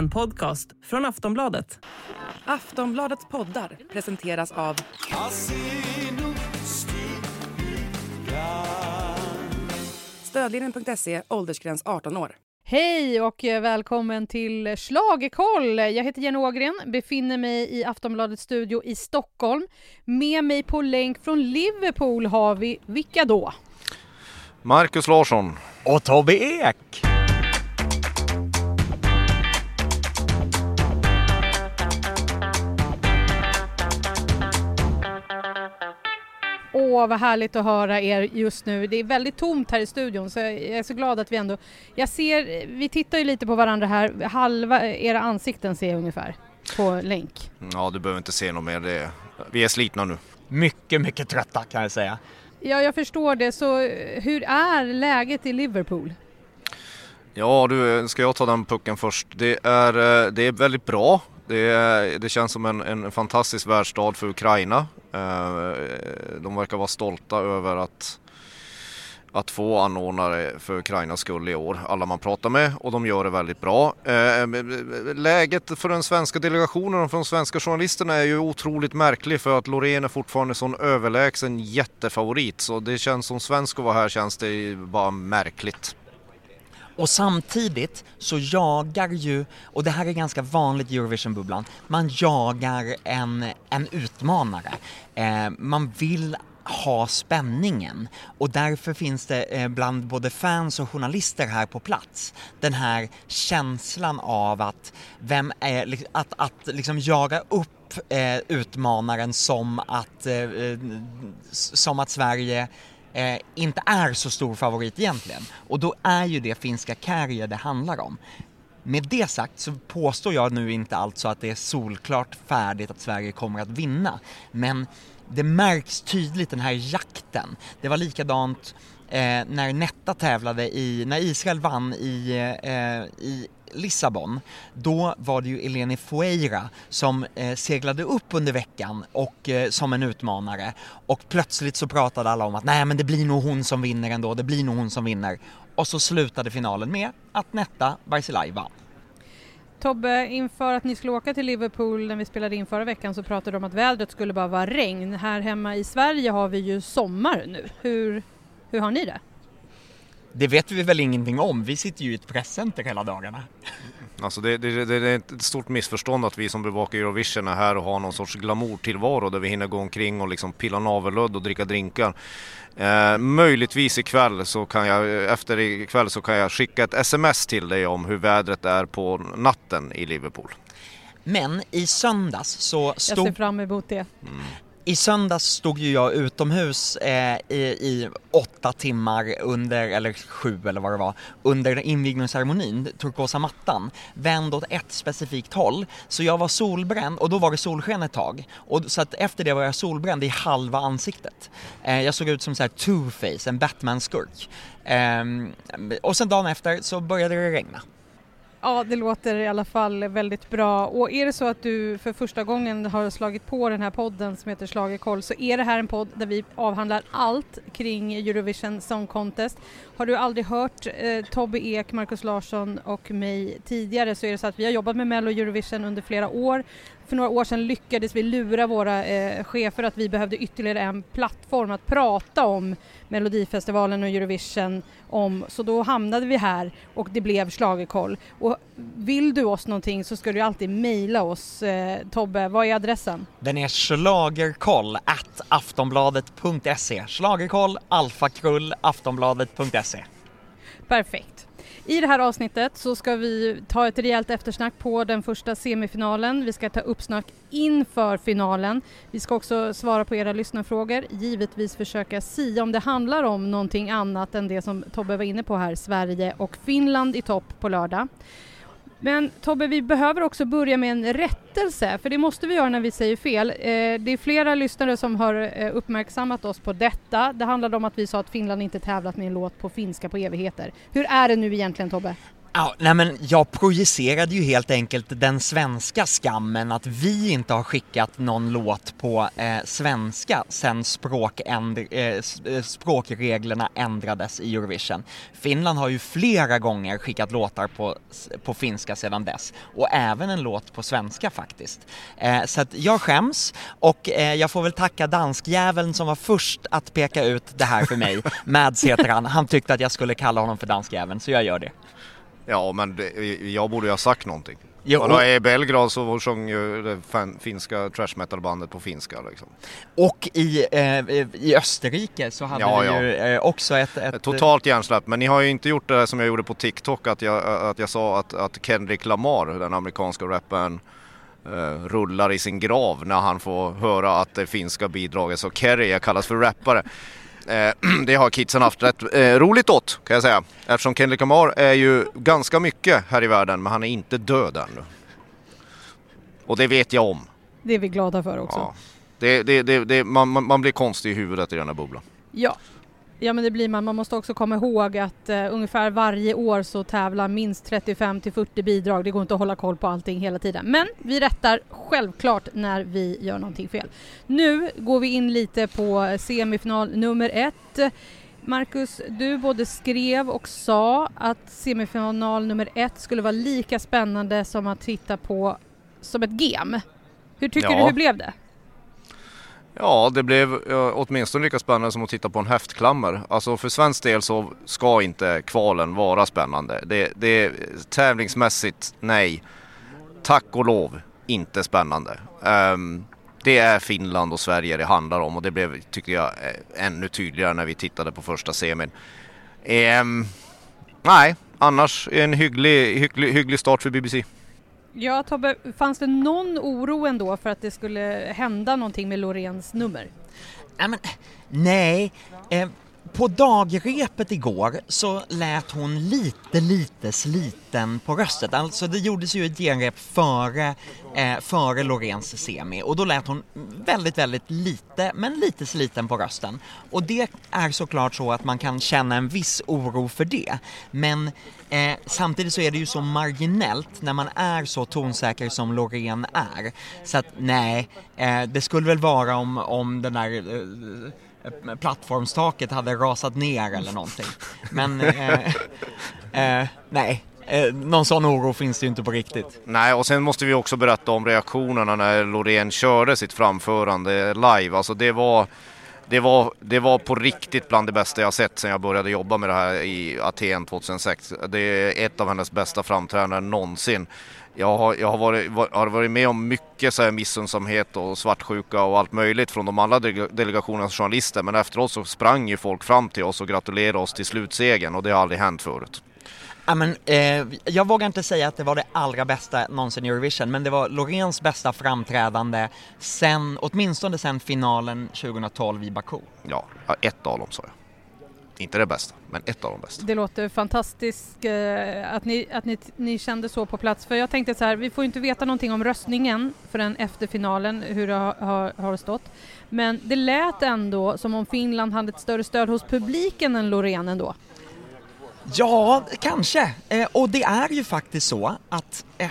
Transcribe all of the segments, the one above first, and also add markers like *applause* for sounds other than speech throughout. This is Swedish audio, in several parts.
En podcast från Aftonbladet. Aftonbladets poddar presenteras av Stödlinjen.se, åldersgräns 18 år. Hej och välkommen till Schlagerkoll. Jag heter Jenny Ågren, befinner mig i Aftonbladets studio i Stockholm. Med mig på länk från Liverpool har vi, vilka då? Marcus Larsson. Och Tobbe Ek! Åh, vad härligt att höra er just nu. Det är väldigt tomt här i studion så jag är så glad att vi ändå... Jag ser, vi tittar ju lite på varandra här, halva era ansikten ser jag ungefär på länk. Ja, du behöver inte se något mer. Det, vi är slitna nu. Mycket, mycket trötta kan jag säga. Ja, jag förstår det. Så hur är läget i Liverpool? Ja du, ska jag ta den pucken först? Det är, eh, det är väldigt bra. Det, det känns som en, en fantastisk världsstad för Ukraina. Eh, de verkar vara stolta över att, att få anordnare för Ukrainas skull i år. Alla man pratar med och de gör det väldigt bra. Eh, läget för den svenska delegationen och för de svenska journalisterna är ju otroligt märklig för att Loreen är fortfarande sån överlägsen jättefavorit. Så det känns som svensk att vara här känns det bara märkligt. Och samtidigt så jagar ju, och det här är ganska vanligt i Eurovision-bubblan, man jagar en, en utmanare. Eh, man vill ha spänningen och därför finns det eh, bland både fans och journalister här på plats den här känslan av att, vem eh, är, att, att liksom jaga upp eh, utmanaren som att, som att Sverige eh, inte är så stor favorit egentligen. Och då är ju det finska Kärje det handlar om. Med det sagt så påstår jag nu inte alltså att det är solklart färdigt att Sverige kommer att vinna. Men det märks tydligt den här jakten. Det var likadant eh, när Netta tävlade i, när Israel vann i, eh, i Lissabon, då var det ju Eleni Fueira som eh, seglade upp under veckan och eh, som en utmanare och plötsligt så pratade alla om att nej men det blir nog hon som vinner ändå, det blir nog hon som vinner. Och så slutade finalen med att Netta Barzilai vann. Tobbe, inför att ni skulle åka till Liverpool när vi spelade in förra veckan så pratade du om att vädret skulle bara vara regn. Här hemma i Sverige har vi ju sommar nu. Hur, hur har ni det? Det vet vi väl ingenting om, vi sitter ju i ett presscenter hela dagarna. Alltså det, det, det, är ett stort missförstånd att vi som bevakar Eurovision är här och har någon sorts glamourtillvaro där vi hinner gå omkring och liksom pilla navelludd och dricka drinkar. Eh, möjligtvis ikväll så kan jag, efter ikväll så kan jag skicka ett sms till dig om hur vädret är på natten i Liverpool. Men i söndags så stod... Jag ser fram emot det. Mm. I söndags stod ju jag utomhus eh, i, i, åtta timmar under, eller sju eller vad det var, under invigningsceremonin, turkosa mattan, vänd åt ett specifikt håll. Så jag var solbränd och då var det solsken ett tag. Och, så att efter det var jag solbränd i halva ansiktet. Eh, jag såg ut som så här two-face, en Batman-skurk. Eh, och sen dagen efter så började det regna. Ja, det låter i alla fall väldigt bra. Och är det så att du för första gången har slagit på den här podden som heter Schlagerkoll så är det här en podd där vi avhandlar allt kring Eurovision Song Contest. Har du aldrig hört eh, Tobbe Ek, Markus Larsson och mig tidigare så är det så att vi har jobbat med Mello Eurovision under flera år för några år sedan lyckades vi lura våra eh, chefer att vi behövde ytterligare en plattform att prata om Melodifestivalen och Eurovision om, så då hamnade vi här och det blev Schlagerkoll. Och vill du oss någonting så ska du alltid mejla oss. Eh, Tobbe, vad är adressen? Den är schlagerkoll at aftonbladet.se. Schlagerkoll, alfakrull, aftonbladet.se. Perfekt. I det här avsnittet så ska vi ta ett rejält eftersnack på den första semifinalen. Vi ska ta uppsnack inför finalen. Vi ska också svara på era lyssnarfrågor, givetvis försöka sia om det handlar om någonting annat än det som Tobbe var inne på här, Sverige och Finland i topp på lördag. Men Tobbe, vi behöver också börja med en rättelse, för det måste vi göra när vi säger fel. Eh, det är flera lyssnare som har eh, uppmärksammat oss på detta. Det handlade om att vi sa att Finland inte tävlat med en låt på finska på evigheter. Hur är det nu egentligen Tobbe? Ja, nej men jag projicerade ju helt enkelt den svenska skammen att vi inte har skickat någon låt på eh, svenska sen språkändr- eh, eh, språkreglerna ändrades i Eurovision. Finland har ju flera gånger skickat låtar på, på finska sedan dess och även en låt på svenska faktiskt. Eh, så att jag skäms och eh, jag får väl tacka danskjäveln som var först att peka ut det här för mig. *laughs* Mads heter han, han tyckte att jag skulle kalla honom för danskjäveln så jag gör det. Ja, men det, jag borde ju ha sagt någonting. Jo, och då I Belgrad så sjöng ju det finska trash metal bandet på finska liksom. Och i, eh, i Österrike så hade Ja, vi ja. ju eh, också ett... ett Totalt hjärnsläpp, men ni har ju inte gjort det som jag gjorde på TikTok att jag, att jag sa att, att Kendrick Lamar, den amerikanska rapparen, eh, rullar i sin grav när han får höra att det finska bidraget så Kerry kallas för rappare. Eh, *clears throat* det har kidsen haft rätt eh, roligt åt kan jag säga. Eftersom Kendrick Lamar är ju ganska mycket här i världen men han är inte död ännu. Och det vet jag om. Det är vi glada för också. Ja. Det, det, det, man man blir konstig i huvudet i den här bubblan. Ja. Ja men det blir man. Man måste också komma ihåg att eh, ungefär varje år så tävlar minst 35 till 40 bidrag. Det går inte att hålla koll på allting hela tiden. Men vi rättar självklart när vi gör någonting fel. Nu går vi in lite på semifinal nummer ett. Marcus, du både skrev och sa att semifinal nummer ett skulle vara lika spännande som att titta på som ett game. Hur tycker Ja. du, hur blev det? Ja, det blev eh, åtminstone lika spännande som att titta på en häftklammer. Alltså för svensk del så ska inte kvalen vara spännande. Det, det tävlingsmässigt, nej. Tack och lov, inte spännande. Um, det är Finland och Sverige det handlar om och det blev, tycker jag, eh, ännu tydligare när vi tittade på första semin. Um, nej, annars en hygglig, hygglig, hygglig start för BBC. Ja Tobbe, fanns det någon oro ändå för att det skulle hända någonting med Loreens nummer? Nej, men, nej. Eh, på dagrepet igår så lät hon lite, lite sliten på röstet. Alltså det gjordes ju ett genrep före, eh, före Loreens semi och då lät hon väldigt, väldigt lite, men lite sliten på rösten. Och det är såklart så att man kan känna en viss oro för det. Men eh, samtidigt så är det ju så marginellt när man är så tonsäker som Loreen är. Så att nej, eh, det skulle väl vara om, om den där eh, plattformstaket hade rasat ner eller någonting. Men eh, *laughs* eh, nej, eh, någon sån oro finns det ju inte på riktigt. Nej, och sen måste vi också berätta om reaktionerna när Loreen körde sitt framförande live. Alltså det var, det var, det var på riktigt bland det bästa jag sett sedan jag började jobba med det här i Aten 2006. Det är ett av hennes bästa framträdanden någonsin. Jag har, jag har, varit, var- har varit med om mycket så här missunnsamhet och svartsjuka och allt möjligt från de andra dele- delegationernas journalister. Men efteråt så sprang ju folk fram till oss och gratulerade oss till slutsegern och det har aldrig hänt förut. Ja, men, eh, jag vågar inte säga att det var det allra bästa någonsin i Eurovision, men det var Loreens bästa framträdande sen, åtminstone sen finalen 2012 i Baku. Ja, ett av dem sa jag. Inte det bästa, men ett av de bästa. Det låter fantastiskt eh, att, ni, att ni, ni kände så på plats. För jag tänkte så här, vi får inte veta någonting om röstningen förrän efter finalen, hur det har, har, har stått. Men det lät ändå som om Finland hade ett större stöd hos publiken än Loreen ändå. Ja, kanske. Eh, och det är ju faktiskt så att eh,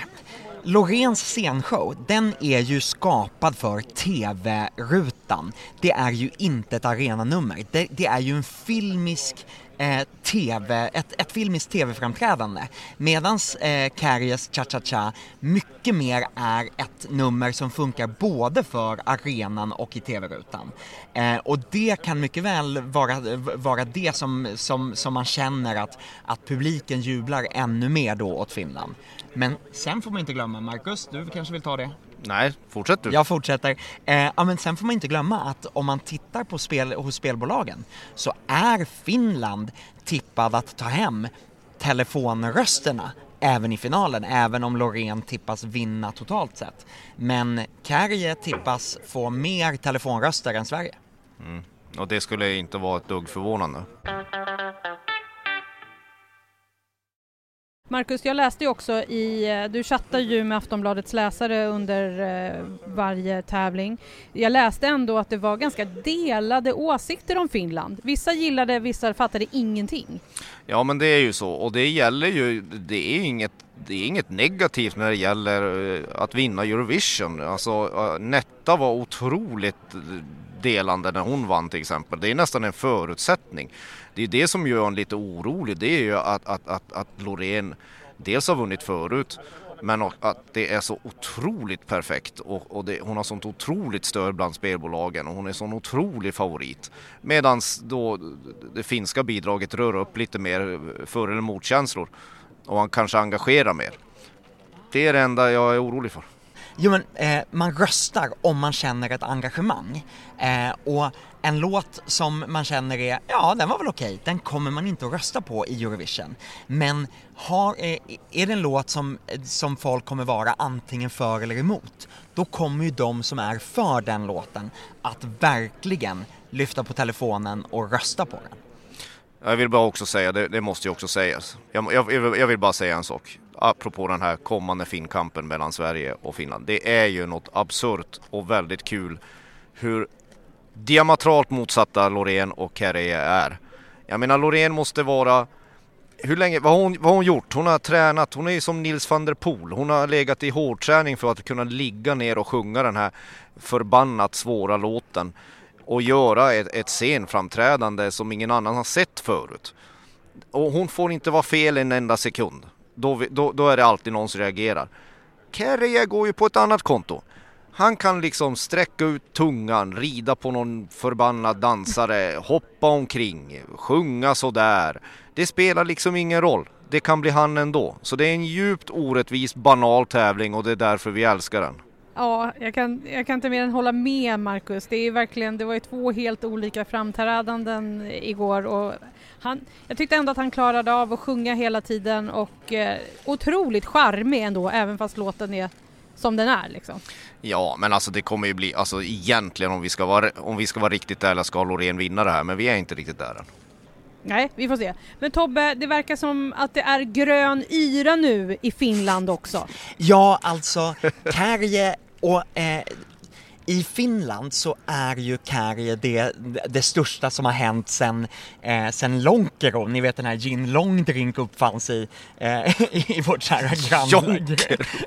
Loreens scenshow, den är ju skapad för TV-rutan. Det är ju inte ett arenanummer. Det, det är ju en filmisk eh, TV, ett, ett filmiskt TV-framträdande. medan eh, Carries Cha Cha Cha mycket mer är ett nummer som funkar både för arenan och i TV-rutan. Eh, och det kan mycket väl vara, vara det som, som, som man känner att, att publiken jublar ännu mer då åt Finland. Men sen får man inte glömma, Marcus, du kanske vill ta det? Nej, fortsätt du. Jag fortsätter. Eh, ja, men sen får man inte glömma att om man tittar på spel hos spelbolagen så är Finland tippad att ta hem telefonrösterna även i finalen, även om Loreen tippas vinna totalt sett. Men Kärje tippas få mer telefonröster än Sverige. Och det skulle inte vara ett dugg förvånande. Marcus, jag läste ju också i, eh, du chattar ju med Aftonbladets läsare under eh, varje tävling. Jag läste ändå att det var ganska delade åsikter om Finland. Vissa gillade, vissa fattade ingenting. Ja men det är ju så och det gäller ju, det är inget, det är inget negativt när det gäller eh, att vinna Eurovision. Alltså eh, Netta var otroligt delande när hon vann till exempel. Det är nästan en förutsättning. Det är det som gör en lite orolig. Det är ju att, att, att, att Loreen dels har vunnit förut men att det är så otroligt perfekt och, och det, hon har sånt otroligt stöd bland spelbolagen och hon är sån otrolig favorit. Medan då det finska bidraget rör upp lite mer för eller motkänslor och han kanske engagerar mer. Det är det enda jag är orolig för. Jo men eh, man röstar om man känner ett engagemang. Eh, och en låt som man känner är, ja den var väl okej, okay. den kommer man inte att rösta på i Eurovision. Men har, eh, är det en låt som, som folk kommer vara antingen för eller emot, då kommer ju de som är för den låten att verkligen lyfta på telefonen och rösta på den. Jag vill bara också säga, det, det måste ju också sägas. Jag, jag, jag, vill bara säga en sak. Apropå den här kommande finkampen mellan Sverige och Finland. Det är ju något absurt och väldigt kul hur diametralt motsatta Loreen och Kerry är. Jag menar Loreen måste vara hur länge, vad har, hon, vad har hon gjort? Hon har tränat, hon är ju som Nils van der Poel. Hon har legat i hårdträning för att kunna ligga ner och sjunga den här förbannat svåra låten och göra ett, ett scenframträdande som ingen annan har sett förut. Och hon får inte vara fel en enda sekund. Då, då, då är det alltid någon som reagerar. Kerry går ju på ett annat konto. Han kan liksom sträcka ut tungan, rida på någon förbannad dansare, hoppa omkring, sjunga sådär. Det spelar liksom ingen roll. Det kan bli han ändå. Så det är en djupt orättvis, banal tävling och det är därför vi älskar den. Ja, jag kan, jag kan inte mer än hålla med Marcus. Det är verkligen, det var ju två helt olika framträdanden igår och han, jag tyckte ändå att han klarade av att sjunga hela tiden och eh, otroligt charmig ändå, även fast låten är som den är liksom. Ja, men alltså det kommer ju bli, alltså egentligen om vi ska vara, om vi ska vara riktigt ärliga ska Loreen vinna det här, men vi är inte riktigt där än. Nej, vi får se. Men Tobbe, det verkar som att det är grön yra nu i Finland också. Ja, alltså Kärje och eh, i Finland så är ju Kärje det, det största som har hänt sen, eh, sen Lonkero, ni vet den här gin long drink uppfanns i, eh, i vårt kära grann,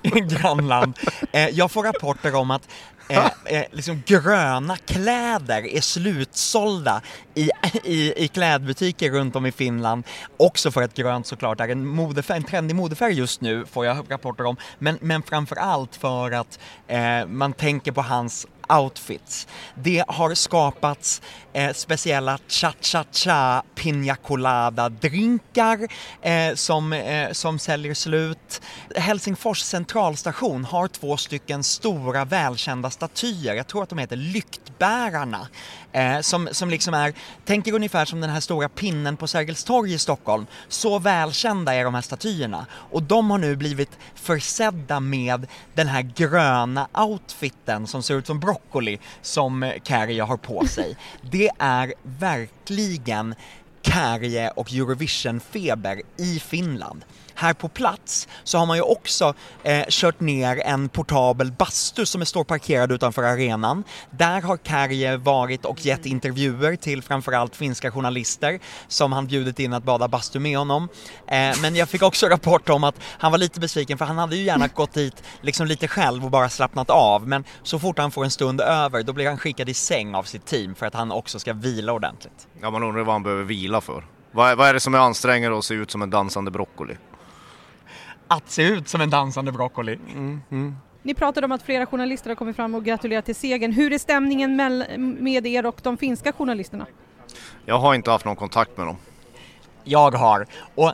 *laughs* grannland. Eh, jag får rapporter om att eh, eh, liksom gröna kläder är slutsålda i, i, i klädbutiker runt om i Finland. Också för att grönt såklart är en, modefärg, en trendig modefärg just nu, får jag rapporter om. Men, men framför allt för att eh, man tänker på hans outfits. Det har skapats eh, speciella cha-cha-cha Pina Colada-drinkar eh, som, eh, som säljer slut. Helsingfors centralstation har två stycken stora välkända statyer, jag tror att de heter Lyktbärarna, eh, som, som liksom är, tänk er ungefär som den här stora pinnen på Sergels torg i Stockholm. Så välkända är de här statyerna och de har nu blivit försedda med den här gröna outfiten som ser ut som broccoli som Kärje har på sig. *laughs* Det är verkligen Kärje och Eurovision-feber i Finland här på plats så har man ju också eh, kört ner en portabel bastu som står parkerad utanför arenan. Där har Kärje varit och gett intervjuer till framförallt finska journalister som han bjudit in att bada bastu med honom. Eh, men jag fick också rapport om att han var lite besviken för han hade ju gärna gått dit liksom lite själv och bara slappnat av men så fort han får en stund över då blir han skickad i säng av sitt team för att han också ska vila ordentligt. Ja man undrar vad han behöver vila för. Vad, vad är det som är ansträngande att se ut som en dansande broccoli? Att se ut som en dansande broccoli. Mm, mm. Ni pratade om att flera journalister har kommit fram och gratulerat till segern. Hur är stämningen med er och de finska journalisterna? Jag har inte haft någon kontakt med dem. Jag har. Och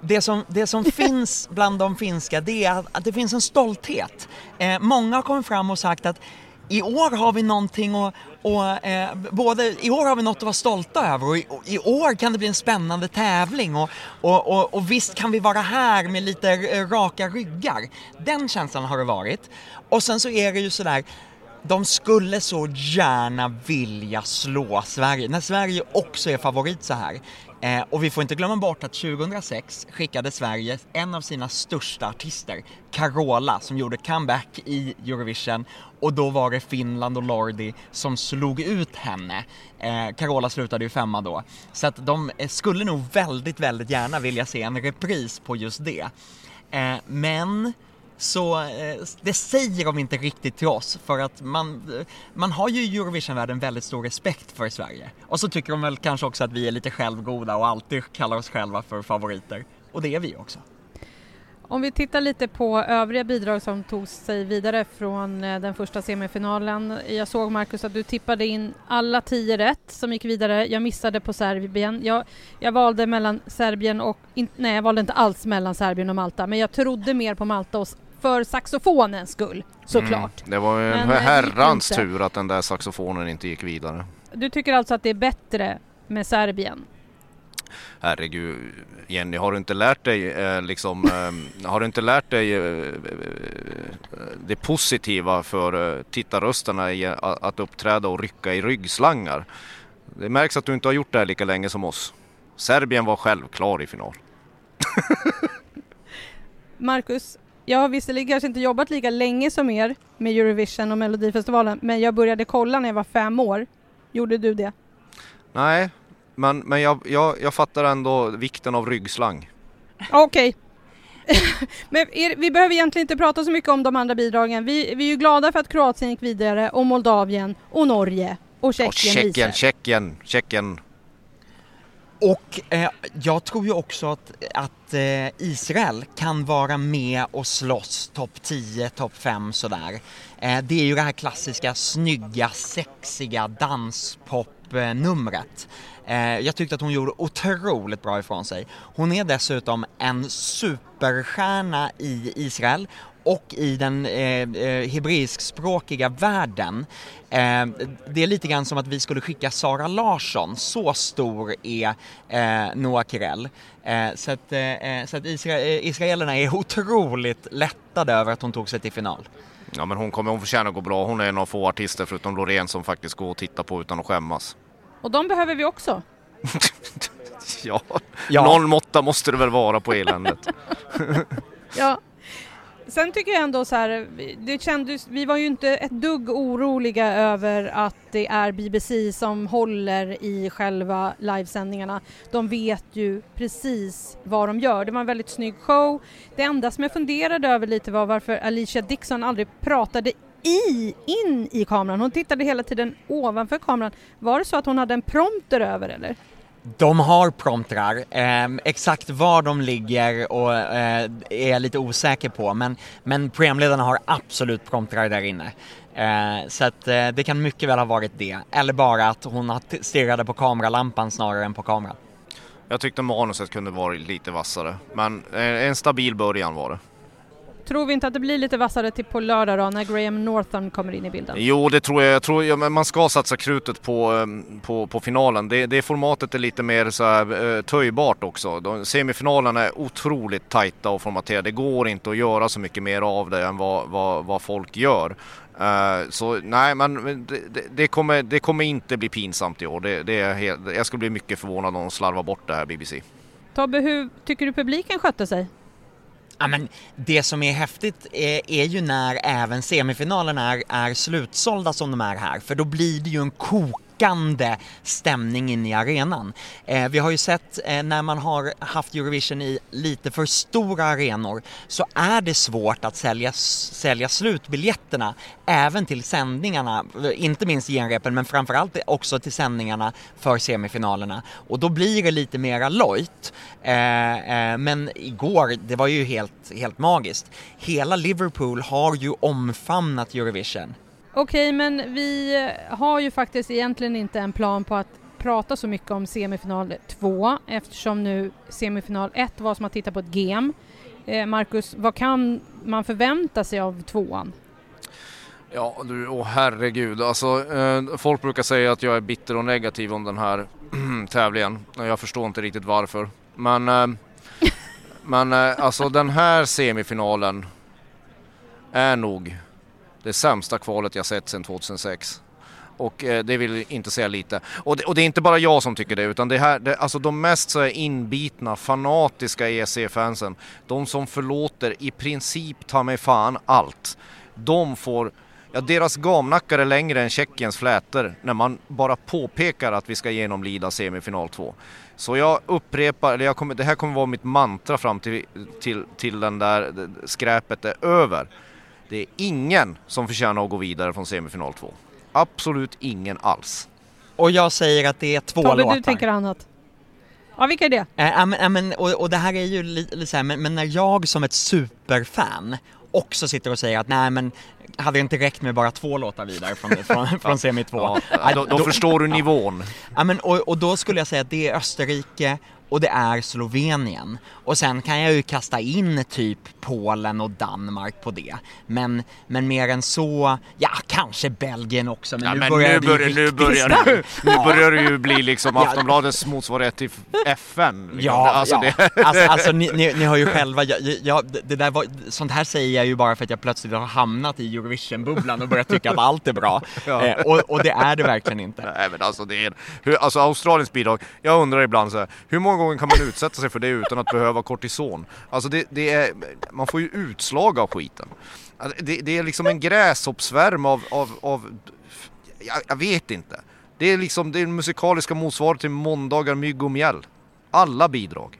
det som, det som *laughs* finns bland de finska det är att det finns en stolthet. Eh, många har kommit fram och sagt att i år har vi någonting och, och eh, både, i år har vi något att vara stolta över och i, och i år kan det bli en spännande tävling och, och, och, och, visst kan vi vara här med lite eh, raka ryggar. Den känslan har det varit. Och sen så är det ju sådär, de skulle så gärna vilja slå Sverige, när Sverige också är favorit så här. Eh, och vi får inte glömma bort att 2006 skickade Sverige en av sina största artister, Carola, som gjorde comeback i Eurovision och då var det Finland och Lordi som slog ut henne. Eh, Carola slutade ju femma då. Så att de eh, skulle nog väldigt, väldigt gärna vilja se en repris på just det. Eh, men så eh, det säger de inte riktigt till oss för att man, man har ju i Eurovision-världen väldigt stor respekt för Sverige. Och så tycker de väl kanske också att vi är lite självgoda och alltid kallar oss själva för favoriter. Och det är vi också. Om vi tittar lite på övriga bidrag som tog sig vidare från eh, den första semifinalen. Jag såg Marcus att du tippade in alla tio rätt som gick vidare. Jag missade på Serbien. Jag, jag valde mellan Serbien och... In, nej, jag valde inte alls mellan Serbien och Malta, men jag trodde mer på Malta och för saxofonens skull, såklart. Mm, det var ju en Men, eh, herrans tur att den där saxofonen inte gick vidare. Du tycker alltså att det är bättre med Serbien? Herregud, Jenny, har du inte lärt dig eh, liksom, eh, har du inte lärt dig eh, eh, det positiva för eh, tittarrösterna i att, att uppträda och rycka i ryggslangar? Det märks att du inte har gjort det här lika länge som oss. Serbien var självklar i final. *laughs* Marcus, jag har visserligen kanske inte jobbat lika länge som er med Eurovision och Melodifestivalen, men jag började kolla när jag var fem år. Gjorde du det? Nej, men, men jag, jag, jag fattar ändå vikten av ryggslang. Okej. *laughs* Men er, vi behöver egentligen inte prata så mycket om de andra bidragen. Vi, vi är ju glada för att Kroatien gick vidare och Moldavien och Norge och Tjeckien Och Tjeckien. Tjeckien, Tjeckien. Och eh, jag tror ju också att, att eh, Israel kan vara med och slåss topp 10, topp 5 sådär. Eh, det är ju det här klassiska snygga, sexiga danspop-numret. Eh, jag tyckte att hon gjorde otroligt bra ifrån sig. Hon är dessutom en superstjärna i Israel och i den eh, eh, hebreiskspråkiga världen. Eh, det är lite grann som att vi skulle skicka Sara Larsson, så stor är eh, Noah Kirel. Eh, så att, eh, så att Isra eh, israelerna är otroligt lättade över att hon tog sig till final. Ja men hon kommer, hon förtjänar att gå bra. Hon är en av få artister förutom Loreen som faktiskt går att titta på utan att skämmas. Och de behöver vi också. *laughs* Ja, Ja. någon måtta måste det väl vara på eländet. Ja. Sen tycker jag ändå så här, det kändes, vi var ju inte ett dugg oroliga över att det är BBC som håller i själva livesändningarna. De vet ju precis vad de gör. Det var en väldigt snygg show. Det enda som jag funderade över lite var varför Alicia Dixon aldrig pratade i, in i kameran. Hon tittade hela tiden ovanför kameran. Var det så att hon hade en prompter över eller? De har promptrar, eh, exakt var de ligger och eh, är jag lite osäker på men, men programledarna har absolut promptrar där inne. Eh, så att eh, det kan mycket väl ha varit det, eller bara att hon stirrade på kameralampan snarare än på kameran. Jag tyckte manuset kunde varit lite vassare. Men eh, en stabil början var det. Tror vi inte att det blir lite vassare till på lördag då när Graham Northern kommer in i bilden? Jo, det tror jag. jag tror, ja, man ska satsa krutet på, ehm, på, på finalen. Det, det formatet är lite mer så här, eh, töjbart också. De, semifinalen är otroligt tajta och formaterade. Det går inte att göra så mycket mer av det än vad, vad, vad folk gör. Eh, så nej, men det, det, det, kommer, det kommer inte bli pinsamt i år. Det, det är helt, jag skulle bli mycket förvånad om de slarvar bort det här BBC. Tobbe, hur tycker du publiken skötte sig? Ja, men det som är häftigt är, är ju när även semifinalerna är, är slutsålda som de är här, för då blir det ju en kok kokande stämning in i arenan. Eh, vi har ju sett eh, när man har haft Eurovision i lite för stora arenor så är det svårt att sälja, sälja slutbiljetterna även till sändningarna, inte minst genrepen men framförallt också till sändningarna för semifinalerna och då blir det lite mera lojt. Eh, eh, men igår, det var ju helt, helt magiskt. Hela Liverpool har ju omfamnat Eurovision. Okej, men vi har ju faktiskt egentligen inte en plan på att prata så mycket om semifinal 2 eftersom nu semifinal 1 var som att titta på ett game. Eh, Marcus, vad kan man förvänta sig av tvåan? Ja du, åh herregud. Alltså, eh, folk brukar säga att jag är bitter och negativ om den här *clears throat* tävlingen. Och Jag förstår inte riktigt varför. Men, eh, men eh, alltså den här semifinalen är nog det sämsta kvalet jag sett sedan 2006. Och eh, det vill inte säga lite. Och det, och det, är inte bara jag som tycker det utan det här, det, alltså de mest så inbitna, fanatiska ESC-fansen, de som förlåter i princip ta mig fan allt. De får Ja, deras gamnackar är längre än Tjeckiens flätor när man bara påpekar att vi ska genomlida semifinal 2. Så jag upprepar, eller jag kommer, det här kommer vara mitt mantra fram till, till, till den där skräpet är över. Det är ingen som förtjänar att gå vidare från semifinal 2. Absolut ingen alls. Och jag säger att det är två Tobbe, låtar. du tänker annat. Ja, vilka är det? Äh, men, men, och, och det här är ju lite li, så här, men, men när jag som ett superfan också sitter och säger att nej men hade det inte räckt med bara två låtar vidare från, *laughs* från, från semi 2? Ja, då, då, då, förstår du nivån. Ja, men, och, och då skulle jag säga att det är Österrike och det är Slovenien. Och sen kan jag ju kasta in typ Polen och Danmark på det. Men, men mer än så, ja kanske Belgien också men ja, nu men börjar nu det börjar, nu börjar, *laughs* nu, nu börjar det ju bli liksom. *laughs* Aftonbladets motsvarighet till FN. Liksom. Ja, alltså, ja. Det, alltså, alltså ni, ni, ni har ju själva, jag, jag, det där var, sånt här säger jag ju bara för att jag plötsligt har hamnat i Eurovision-bubblan och börjat tycka att allt är bra. *laughs* Ja. Eh, och, och det är det verkligen inte. Nej men alltså det är, hur, alltså Australiens bidrag, jag undrar ibland så här, hur många gånger kan man utsätta sig för det utan att behöva kortison? Alltså det, det är, man får ju utslag av skiten. Alltså, Det, det är liksom en gräshoppsvärm av, av, av jag, jag vet inte. Det är liksom det är musikaliska motsvaret till måndagar, mygg och mjäll. Alla bidrag.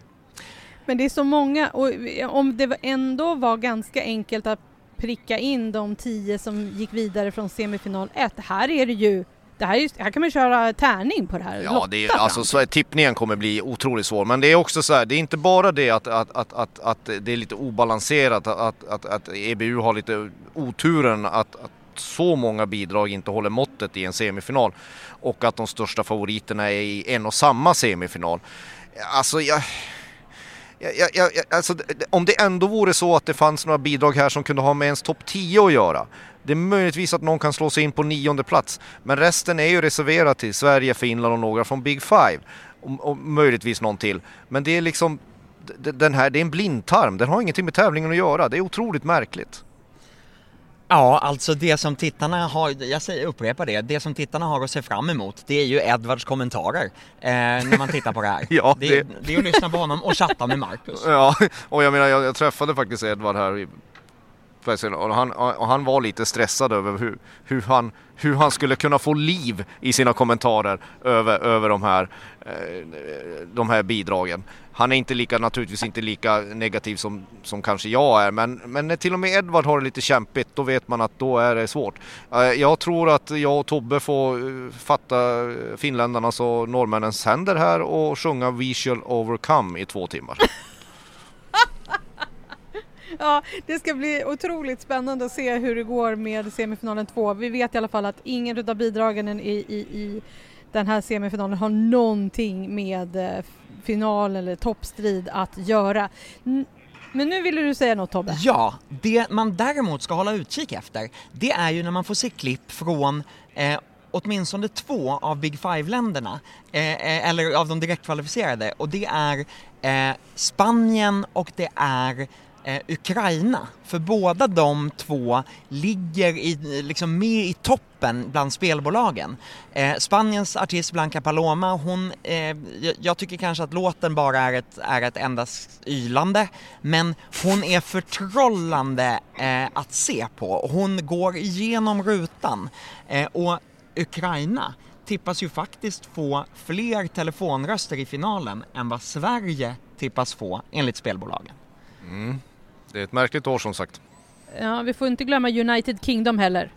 Men det är så många och om det ändå var ganska enkelt att pricka in de tio som gick vidare från semifinal 1. Här är det ju, det här, är, just- här kan man köra tärning på det här. Ja, det är, alltså, så, tippningen kommer bli otroligt svår. Men det är också så här, det är inte bara det att, att, att, att, att det är lite obalanserat, att, att, att EBU har lite oturen att, att så många bidrag inte håller måttet i en semifinal och att de största favoriterna är i en och samma semifinal. Alltså jag... Jag, jag, alltså, om det ändå vore så att det fanns några bidrag här som kunde ha med ens topp 10 att göra. Det är möjligtvis att någon kan slå sig in på nionde plats. Men resten är ju reserverat till Sverige, Finland och några från Big Five. Och, och möjligtvis någon till. Men det är liksom, den här, det är en blindtarm. Den har ingenting med tävlingen att göra. Det är otroligt märkligt. Ja, alltså det som tittarna har, jag säger, upprepar det, det som tittarna har att se fram emot det är ju Edvards kommentarer eh, när man tittar på det här. *laughs* Ja, det, det- det är att lyssna på honom och chatta med Marcus. *laughs* Ja, och jag menar jag, jag träffade faktiskt Edvard här i och han, och han var lite stressad över hur, hur, han, hur han skulle kunna få liv i sina kommentarer över, över de, här, eh, de här bidragen. Han är inte lika, naturligtvis inte lika negativ som, som kanske jag är men, men när till och med Edvard har det lite kämpigt då vet man att då är det svårt. Eh, jag tror att jag och Tobbe får eh, fatta finländarnas och norrmännens händer här och sjunga We shall overcome i två timmar. *laughs* *laughs* Ja, det ska bli otroligt spännande att se hur det går med semifinalen 2. Vi vet i alla fall att ingen av bidragen i, i, i den här semifinalen har någonting med eh, final eller toppstrid att göra. Men nu ville du säga något Tobbe? Ja, det man däremot ska hålla utkik efter, det är ju när man får se klipp från eh, åtminstone två av Big Five-länderna, eh, eh eller av de direktkvalificerade, och det är eh, Spanien och det är eh, Ukraina. För båda de två ligger i, eh, liksom med i toppen bland spelbolagen. Eh, Spaniens artist Blanca Paloma, hon, eh, jag, jag tycker kanske att låten bara är ett, är ett endast ylande, men hon är förtrollande eh, att se på. Hon går igenom rutan. Eh, och Ukraina tippas ju faktiskt få fler telefonröster i finalen än vad Sverige tippas få enligt spelbolagen. Mm. Det är ett märkligt år som sagt. Ja, vi får inte glömma United Kingdom heller.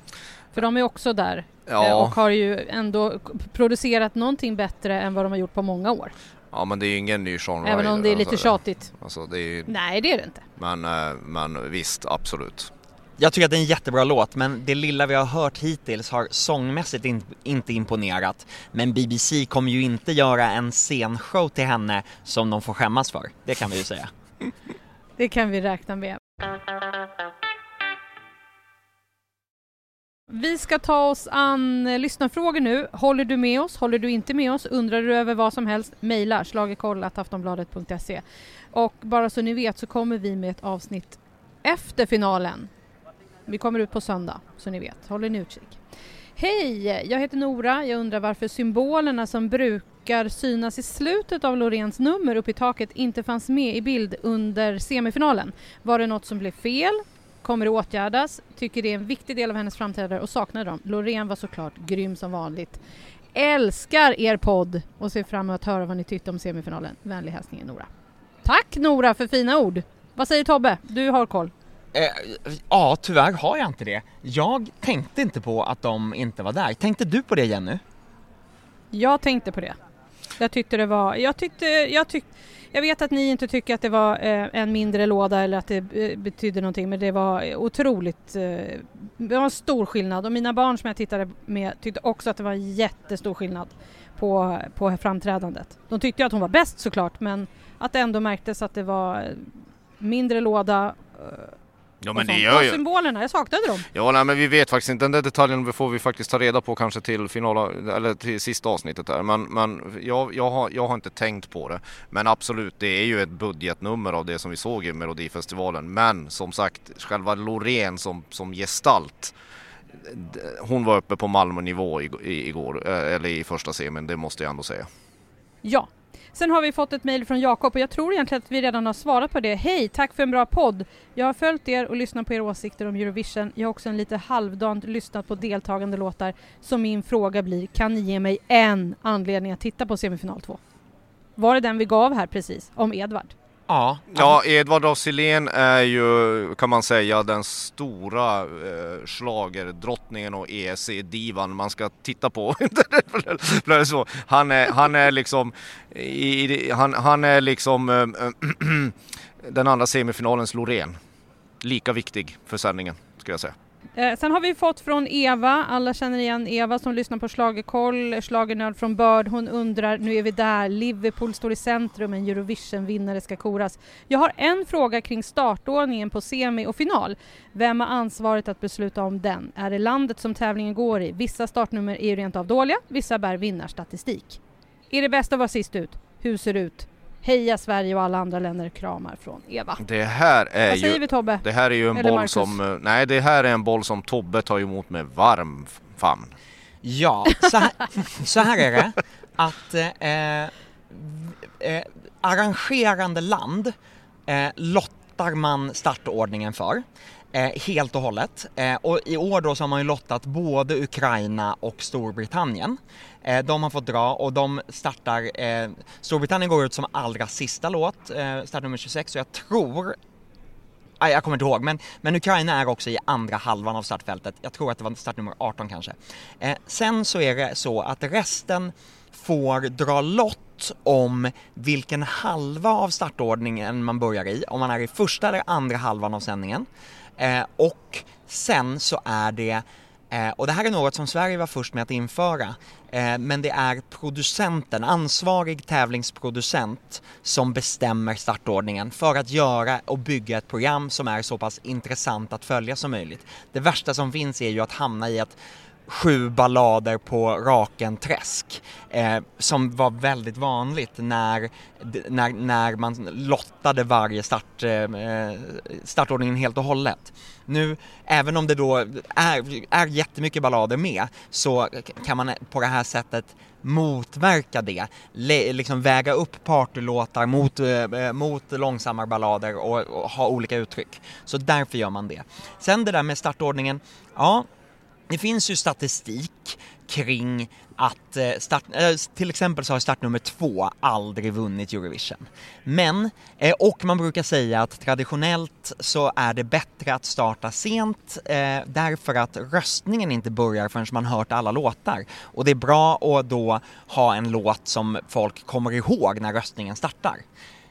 För de är också där Ja. eh, och har ju ändå producerat någonting bättre än vad de har gjort på många år. Ja men det är ju ingen ny Sean Även om det är lite alltså, tjatigt. Alltså, det är, Nej, det är det inte. men, eh, men visst, absolut. Jag tycker att det är en jättebra låt, men det lilla vi har hört hittills har sångmässigt in, inte imponerat. Men BBC kommer ju inte göra en scenshow till henne som de får skämmas för. Det kan vi ju säga. *laughs* Det kan vi räkna med. Vi ska ta oss an eh, lyssnarfrågor nu. Håller du med oss? Håller du inte med oss? Undrar du över vad som helst? Mejla schlagerkoll.aftonbladet.se Och bara så ni vet så kommer vi med ett avsnitt efter finalen. Vi kommer ut på söndag, så ni vet. Håller ni utkik. Hej, jag heter Nora. Jag undrar varför symbolerna som brukar synas i slutet av Lorens nummer uppe i taket inte fanns med i bild under semifinalen. Var det något som blev fel? Kommer det åtgärdas? Tycker det är en viktig del av hennes framträdande och saknar dem. Loreen var såklart grym som vanligt. Älskar er podd och ser fram emot att höra vad ni tyckte om semifinalen. Vänlig hälsning Nora. Tack Nora för fina ord. Vad säger Tobbe? Du har koll. Eh, ja, tyvärr har jag inte det. Jag tänkte inte på att de inte var där. Tänkte du på det Jenny? Jag tänkte på det. Jag tyckte det var, jag tyckte, jag tyckte, jag vet att ni inte tycker att det var eh, en mindre låda eller att det eh, betydde någonting men det var otroligt, eh, det var en stor skillnad och mina barn som jag tittade med tyckte också att det var en jättestor skillnad på, på framträdandet. De tyckte att hon var bäst såklart men att det ändå märktes att det var eh, mindre låda eh, Ja men det gör ju... symbolerna, jag saknade dem. Ja nej, men vi vet faktiskt inte, den där detaljen får vi faktiskt ta reda på kanske till final, eller till sista avsnittet där. Men, men jag, jag, har, jag har inte tänkt på det. Men absolut, det är ju ett budgetnummer av det som vi såg i Melodifestivalen. Men som sagt, själva Loreen som, som gestalt. Hon var uppe på Malmö-nivå igår, eh, eller i första semin, det måste jag ändå säga. Ja. Sen har vi fått ett mejl från Jakob och jag tror egentligen att vi redan har svarat på det. Hej, tack för en bra podd. Jag har följt er och lyssnat på era åsikter om Eurovision. Jag har också en lite halvdant lyssnat på deltagande låtar. Så min fråga blir, kan ni ge mig en anledning att titta på semifinal 2? Var det den vi gav här precis, om Edvard? Ja. Ja, Edvard af Sillén är ju kan man säga den stora eh, schlagerdrottningen och ESC-divan man ska titta på. *laughs* Han, är, han är liksom, i, i- han, han är liksom eh, *clears throat* den andra semifinalens Loreen. Lika viktig för sändningen, skulle jag säga. Eh, sen har vi fått från Eva, alla känner igen Eva som lyssnar på Schlagerkoll, Schlagernörd från Börd. Hon undrar, nu är vi där, Liverpool står i centrum, en Eurovision-vinnare ska koras. Jag har en fråga kring startordningen på semi och final. Vem har ansvaret att besluta om den? Är det landet som tävlingen går i? Vissa startnummer är ju rent av dåliga, vissa bär vinnarstatistik. Är det bäst att vara sist ut? Hur ser det ut? Heja Sverige och alla andra länder, kramar från Eva. Det här är Vad säger ju... vi Tobbe? Det här är ju en Eller boll Marcus? som... eh, Nej, det här är en boll som Tobbe tar emot med varm famn. Ja, så här, så här är det att eh, eh, arrangerande land eh, lottar man startordningen för. Eh, helt och hållet. Eh, och i år då så har man ju lottat både Ukraina och Storbritannien. Eh, de har fått dra och de startar, eh, Storbritannien går ut som allra sista låt, eh, startnummer 26 och jag tror jag kommer inte ihåg, men, men Ukraina är också i andra halvan av startfältet. Jag tror att det var startnummer 18 kanske. Eh, sen så är det så att resten får dra lott om vilken halva av startordningen man börjar i, om man är i första eller andra halvan av sändningen. Eh, och sen så är det Eh, och det här är något som Sverige var först med att införa. Eh, men det är producenten, ansvarig tävlingsproducent, som bestämmer startordningen för att göra och bygga ett program som är så pass intressant att följa som möjligt. Det värsta som finns är ju att hamna i att sju ballader på raken träsk eh, som var väldigt vanligt när, när, när man lottade varje start, eh, eh, startordningen helt och hållet. Nu, även om det då är, är jättemycket ballader med så kan man på det här sättet motverka det, Le, liksom väga upp partylåtar mot, eh, eh mot långsammare ballader och, och ha olika uttryck. Så därför gör man det. Sen det där med startordningen, ja det finns ju statistik kring att eh, start, eh, till exempel så har startnummer två aldrig vunnit Eurovision. Men, eh, och man brukar säga att traditionellt så är det bättre att starta sent därför att röstningen inte börjar förrän man hört alla låtar. Och det är bra att då ha en låt som folk kommer ihåg när röstningen startar.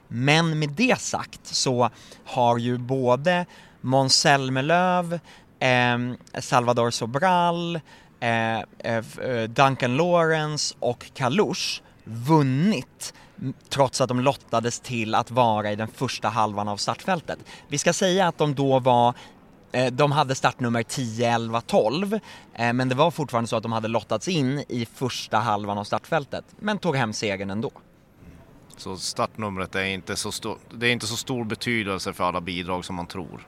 Men med det sagt så har ju både Måns Zelmerlöw Ehm, Salvador Sobral, eh, eh, eh, Duncan Lawrence och Kalush vunnit trots att de lottades till att vara i den första halvan av startfältet. Vi ska säga att de då var de hade startnummer 10, 11, 12 men det var fortfarande så att de hade lottats in i första halvan av startfältet men tog hem segern ändå. Så startnumret är inte så, stor, det är inte så stor betydelse för alla bidrag som man tror.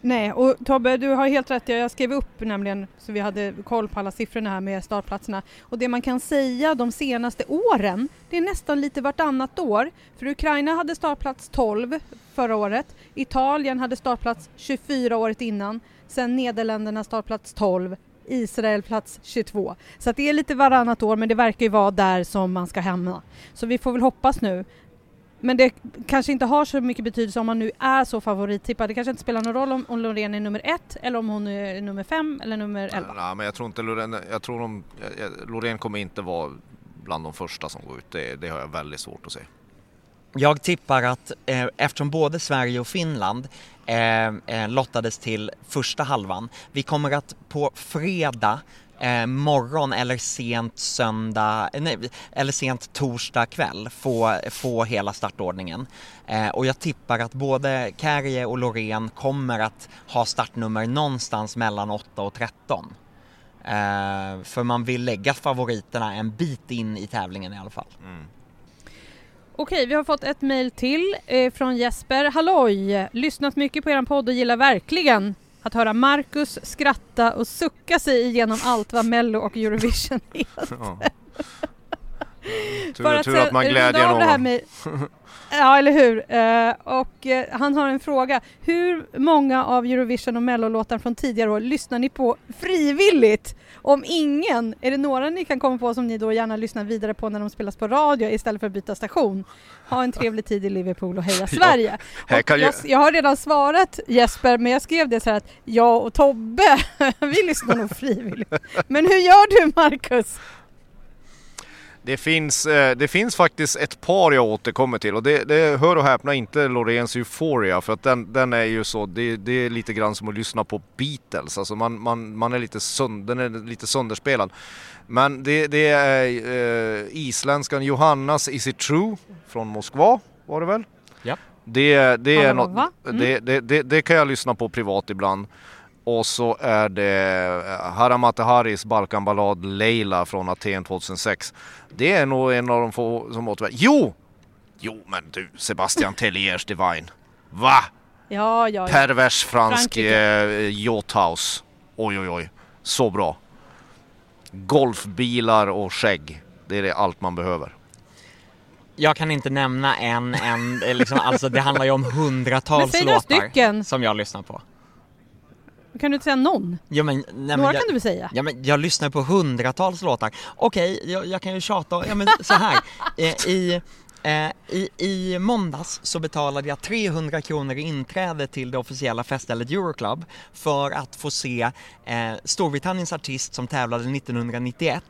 Nej, och Tobbe du har helt rätt. Jag skrev upp nämligen så vi hade koll på alla siffrorna här med startplatserna. Och det man kan säga de senaste åren, det är nästan lite vartannat år. För Ukraina hade startplats 12 förra året. Italien hade startplats 24 året innan. Sen Nederländerna startplats 12. Israel plats 22. Så att det är lite varannat år men det verkar ju vara där som man ska hamna. Så vi får väl hoppas nu men det kanske inte har så mycket betydelse om man nu är så favorittippad. Det kanske inte spelar någon roll om, om Loreen är nummer ett eller om hon är nummer fem eller nummer elva. Nej, men jag tror inte Loreen, jag tror de, Loreen kommer inte vara bland de första som går ut. Det, det har jag väldigt svårt att se. Jag tippar att eh, eftersom både Sverige och Finland eh, eh, lottades till första halvan, vi kommer att på fredag eh, morgon eller sent söndag, eh, nej, eller sent torsdag kväll få, få hela startordningen. Eh, och jag tippar att både Kärje och Loreen kommer att ha startnummer någonstans mellan 8 och 13. Eh, för man vill lägga favoriterna en bit in i tävlingen i alla fall. Mm. Okej, vi har fått ett mejl till eh, från Jesper. Halloj! Lyssnat mycket på er podd och gillar verkligen att höra Marcus skratta och sucka sig igenom allt vad Mello och Eurovision *laughs* heter. Ja. Tur, För att, tur att man glädjer någon. Med, *laughs* ja, eller hur. Uh, och uh, han har en fråga. Hur många av Eurovision och Mello-låtar från tidigare år lyssnar ni på frivilligt? Om ingen, är det några ni kan komma på som ni då gärna lyssnar vidare på när de spelas på radio istället för att byta station? Ha en trevlig tid i Liverpool och heja *laughs* Sverige! Ja, och jag, jag, har redan svarat Jesper, men jag skrev det så här att jag och Tobbe, *laughs* vi lyssnar nog frivilligt. Men hur gör du Marcus? Det finns, eh, det finns faktiskt ett par jag återkommer till och det, det hör och häpna inte Loreens Euphoria för att den, den är ju så, det, det, är lite grann som att lyssna på Beatles, alltså man, man, man är lite sönder, den är lite sönderspelad. Men det, det är eh, isländskan Johannas Is It True från Moskva var det väl? Ja. Det, det, är något, mm. det, det, det, det kan jag lyssna på privat ibland. Och så är det eh, Haramate Haris Balkanballad Leila från Aten 2006. Det är nog en av de få som återvänder. Jo! Jo men du, Sebastian Telliers Divine. Va? Ja, ja, ja. Pervers fransk eh, yachthouse. Oj, oj, oj. Så bra. Golfbilar och skägg. Det är det allt man behöver. Jag kan inte nämna en, en liksom, alltså det handlar ju om hundratals låtar stycken. som jag lyssnar på. Kan du inte säga någon? Ja, men, nej, Några jag, kan du väl säga? Ja, men jag lyssnar på hundratals låtar. Okej, jag, jag, kan ju tjata, ja men så här. *laughs* Eh, I, eh, i, I måndags så betalade jag 300 kronor i inträde till det officiella feststället Euroclub för att få se eh, Storbritanniens artist som tävlade 1991,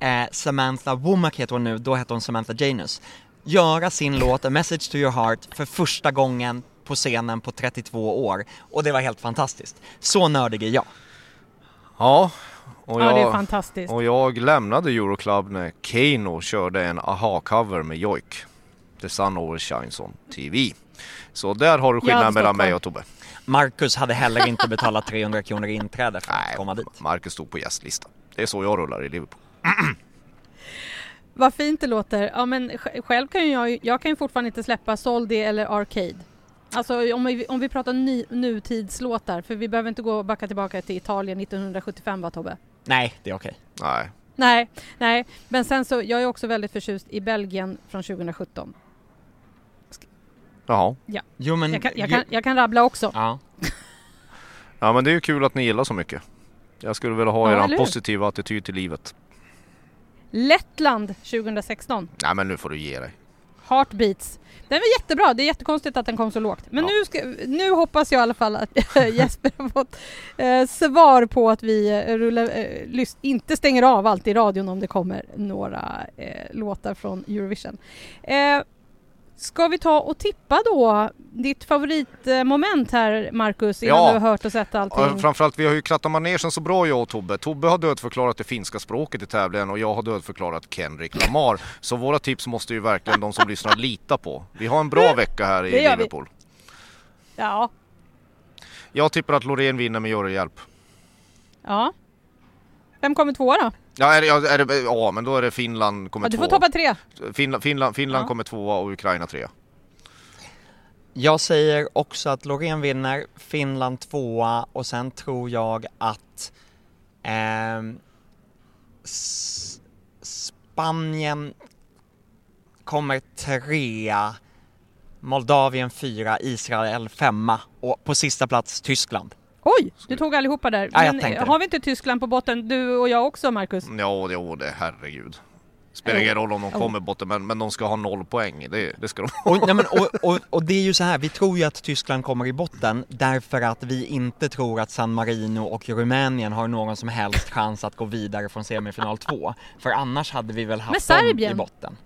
eh, Samantha Womack heter hon nu, då hette hon Samantha Janus, göra sin låt A Message to Your Heart för första gången på scenen på 32 år och det var helt fantastiskt. Så nördig är jag. Ja, och jag, ja, det är fantastiskt. Och jag lämnade Euroclub när Kano körde en aha-cover med Joik. The Sun Overshines on TV. Så där har du skillnaden mellan mig och Tobbe. Marcus hade heller inte *laughs* betalat 300 kronor i inträde för att komma dit. Marcus stod på gästlista. Det är så jag rullar i Liverpool. Vad fint det låter. Ja men själv kan jag, jag kan ju fortfarande inte släppa Soldi eller Arcade. Alltså om vi, om vi pratar ny, nutidslåtar, för vi behöver inte gå backa tillbaka till Italien 1975 va Tobbe? Nej, det är okej. Nej. Nej, nej, men sen så, jag är också väldigt förtjust i Belgien från 2017. Jaha. Ja. Jo, men, jag, kan, jag, kan, jag kan rabbla också. Ja. *laughs* ja men det är ju kul att ni gillar så mycket. Jag skulle vilja ha ja, er positiva attityd till livet. Lettland 2016. Nej men nu får du ge dig. Heartbeats. Den var jättebra, det är jättekonstigt att den kom så lågt. Men ja. nu, ska, nu hoppas jag i alla fall att *laughs* Jesper har fått eh, svar på att vi eh, rullar, eh, inte stänger av allt i radion om det kommer några eh, låtar från Eurovision. Ska vi ta och tippa då ditt favoritmoment här Marcus innan ja. du har hört och sett allting? Ja, framförallt vi har ju krattat manegen så bra jag och Tobbe. Tobbe har dödförklarat det finska språket i tävlingen och jag har dödförklarat Kendrick Lamar. så våra tips måste ju verkligen de som lyssnar lita på. Vi har en bra vecka här i Liverpool. Vi. Ja. Jag tippar att Loreen vinner med juryhjälp. Ja. Vem kommer tvåa då? Ja, är det, är det, ja, men då är det Finland kommer ja, tvåa. Du får toppa tre. Finland, Finland, Finland ja. kommer tvåa och Ukraina trea. Jag säger också att Loreen vinner, Finland tvåa och sen tror jag att S- Spanien kommer trea, Moldavien fyra, Israel femma och på sista plats Tyskland. Oj, du tog allihopa där. Ja, jag Men tänkte har vi inte Tyskland på botten, du och jag också Marcus? Ja, jo, det herregud. Spelar ingen roll om de kommer botten, men, men de ska ha noll poäng. Det, det ska de ha. Och, nej men, och, och, och det är ju så här, vi tror ju att Tyskland kommer i botten därför att vi inte tror att San Marino och Rumänien har någon som helst chans att gå vidare från semifinal 2. För annars hade vi väl haft dem i Serbien? botten.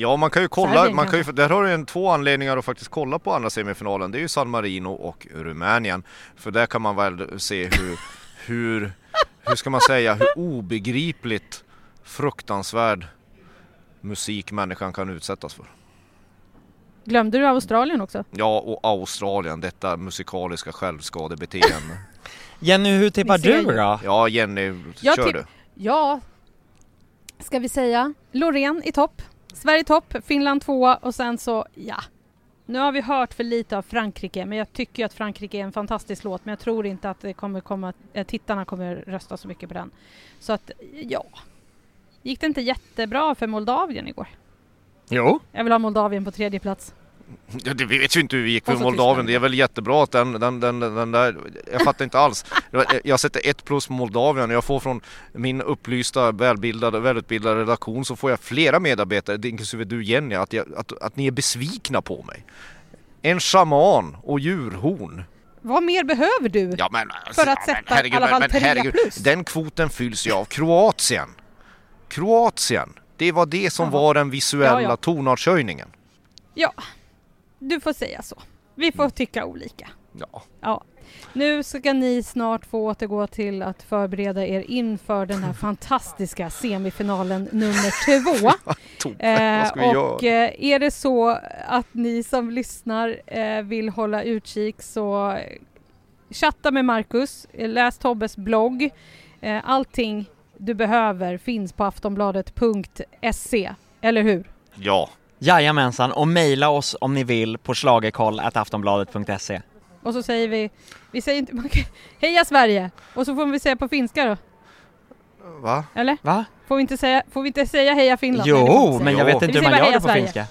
Ja, man kan ju kolla. Man kan ju, där har du en, två anledningar att faktiskt kolla på andra semifinalen. Det är ju San Marino och Rumänien. För där kan man väl se hur, *laughs* hur, hur ska man säga, hur obegripligt fruktansvärd musik människan kan utsättas för. Glömde du Australien också? Ja, och Australien, detta musikaliska självskadebeteende. *laughs* Jenny, hur tippar du då? Ja, Jenny, Jag kör du. Ja, ska vi säga Loreen i topp, Sverige topp, Finland tvåa och sen så, ja. Nu har vi hört för lite av Frankrike, men jag tycker ju att Frankrike är en fantastisk låt, men jag tror inte att det kommer komma, eh, tittarna kommer rösta så mycket på den. Så att, ja. Gick det inte jättebra för Moldavien igår? Jo. Jag vill ha Moldavien på tredje plats. Ja, det vet ju inte hur vi gick för Moldavien. Det är väl jättebra att den, den, den, den där... Jag fattar inte alls. Jag sätter ett plus på Moldavien. Jag får från min upplysta, välbildade, välutbildade redaktion så får jag flera medarbetare, inklusive du Jenny, att, jag, att, att ni är besvikna på mig. En shaman och djurhorn. Vad mer behöver du? Ja, men, För att ja, men sätta i alla fall trea plus. Den kvoten fylls ju av Kroatien. Kroatien. Det var det som Jaha. var den visuella Ja, ja. tonartshöjningen. Ja, du får säga så. Vi får tycka olika. Ja. Ja. Nu ska ni snart få återgå till att förbereda er inför den här *laughs* fantastiska semifinalen nummer *laughs* två. Vi och göra? eh, är det så att ni som lyssnar eh, vill hålla utkik så eh, chatta med Marcus, eh, läs Tobbes blogg. Eh, allting du behöver finns på aftonbladet.se, eller hur? Ja. Jajamensan, och mejla oss om ni vill på schlagerkoll.aftonbladet.se Och så säger vi, vi säger inte, man kan- heja Sverige! Och så får vi säga på finska då, Va? eller? Va? Får vi inte säga, får vi inte säga heja Finland? Jo, men jag vet inte hur man gör det på finska.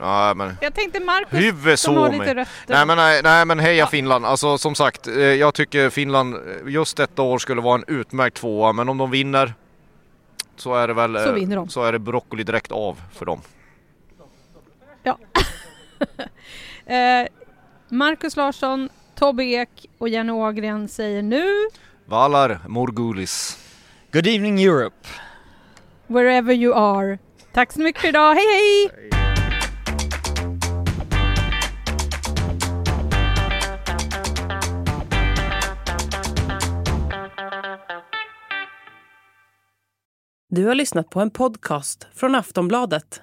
Ja, men... Jag tänkte Marcus som har lite rötter. Nej men, nej, nej men heja Finland. Alltså som sagt, eh, jag tycker Finland eh, just detta år skulle vara en utmärkt tvåa. Men om de vinner så är det väl Så eh, vinner de. så är det broccoli direkt av för dem. *laughs* Eh, Marcus Larsson, Tobbe Ek och Jenny Ågren säger nu Valar Morgulis. Good evening Europe! wherever you are. Tack så mycket för idag, hej hej! Du har lyssnat på en podcast från Aftonbladet.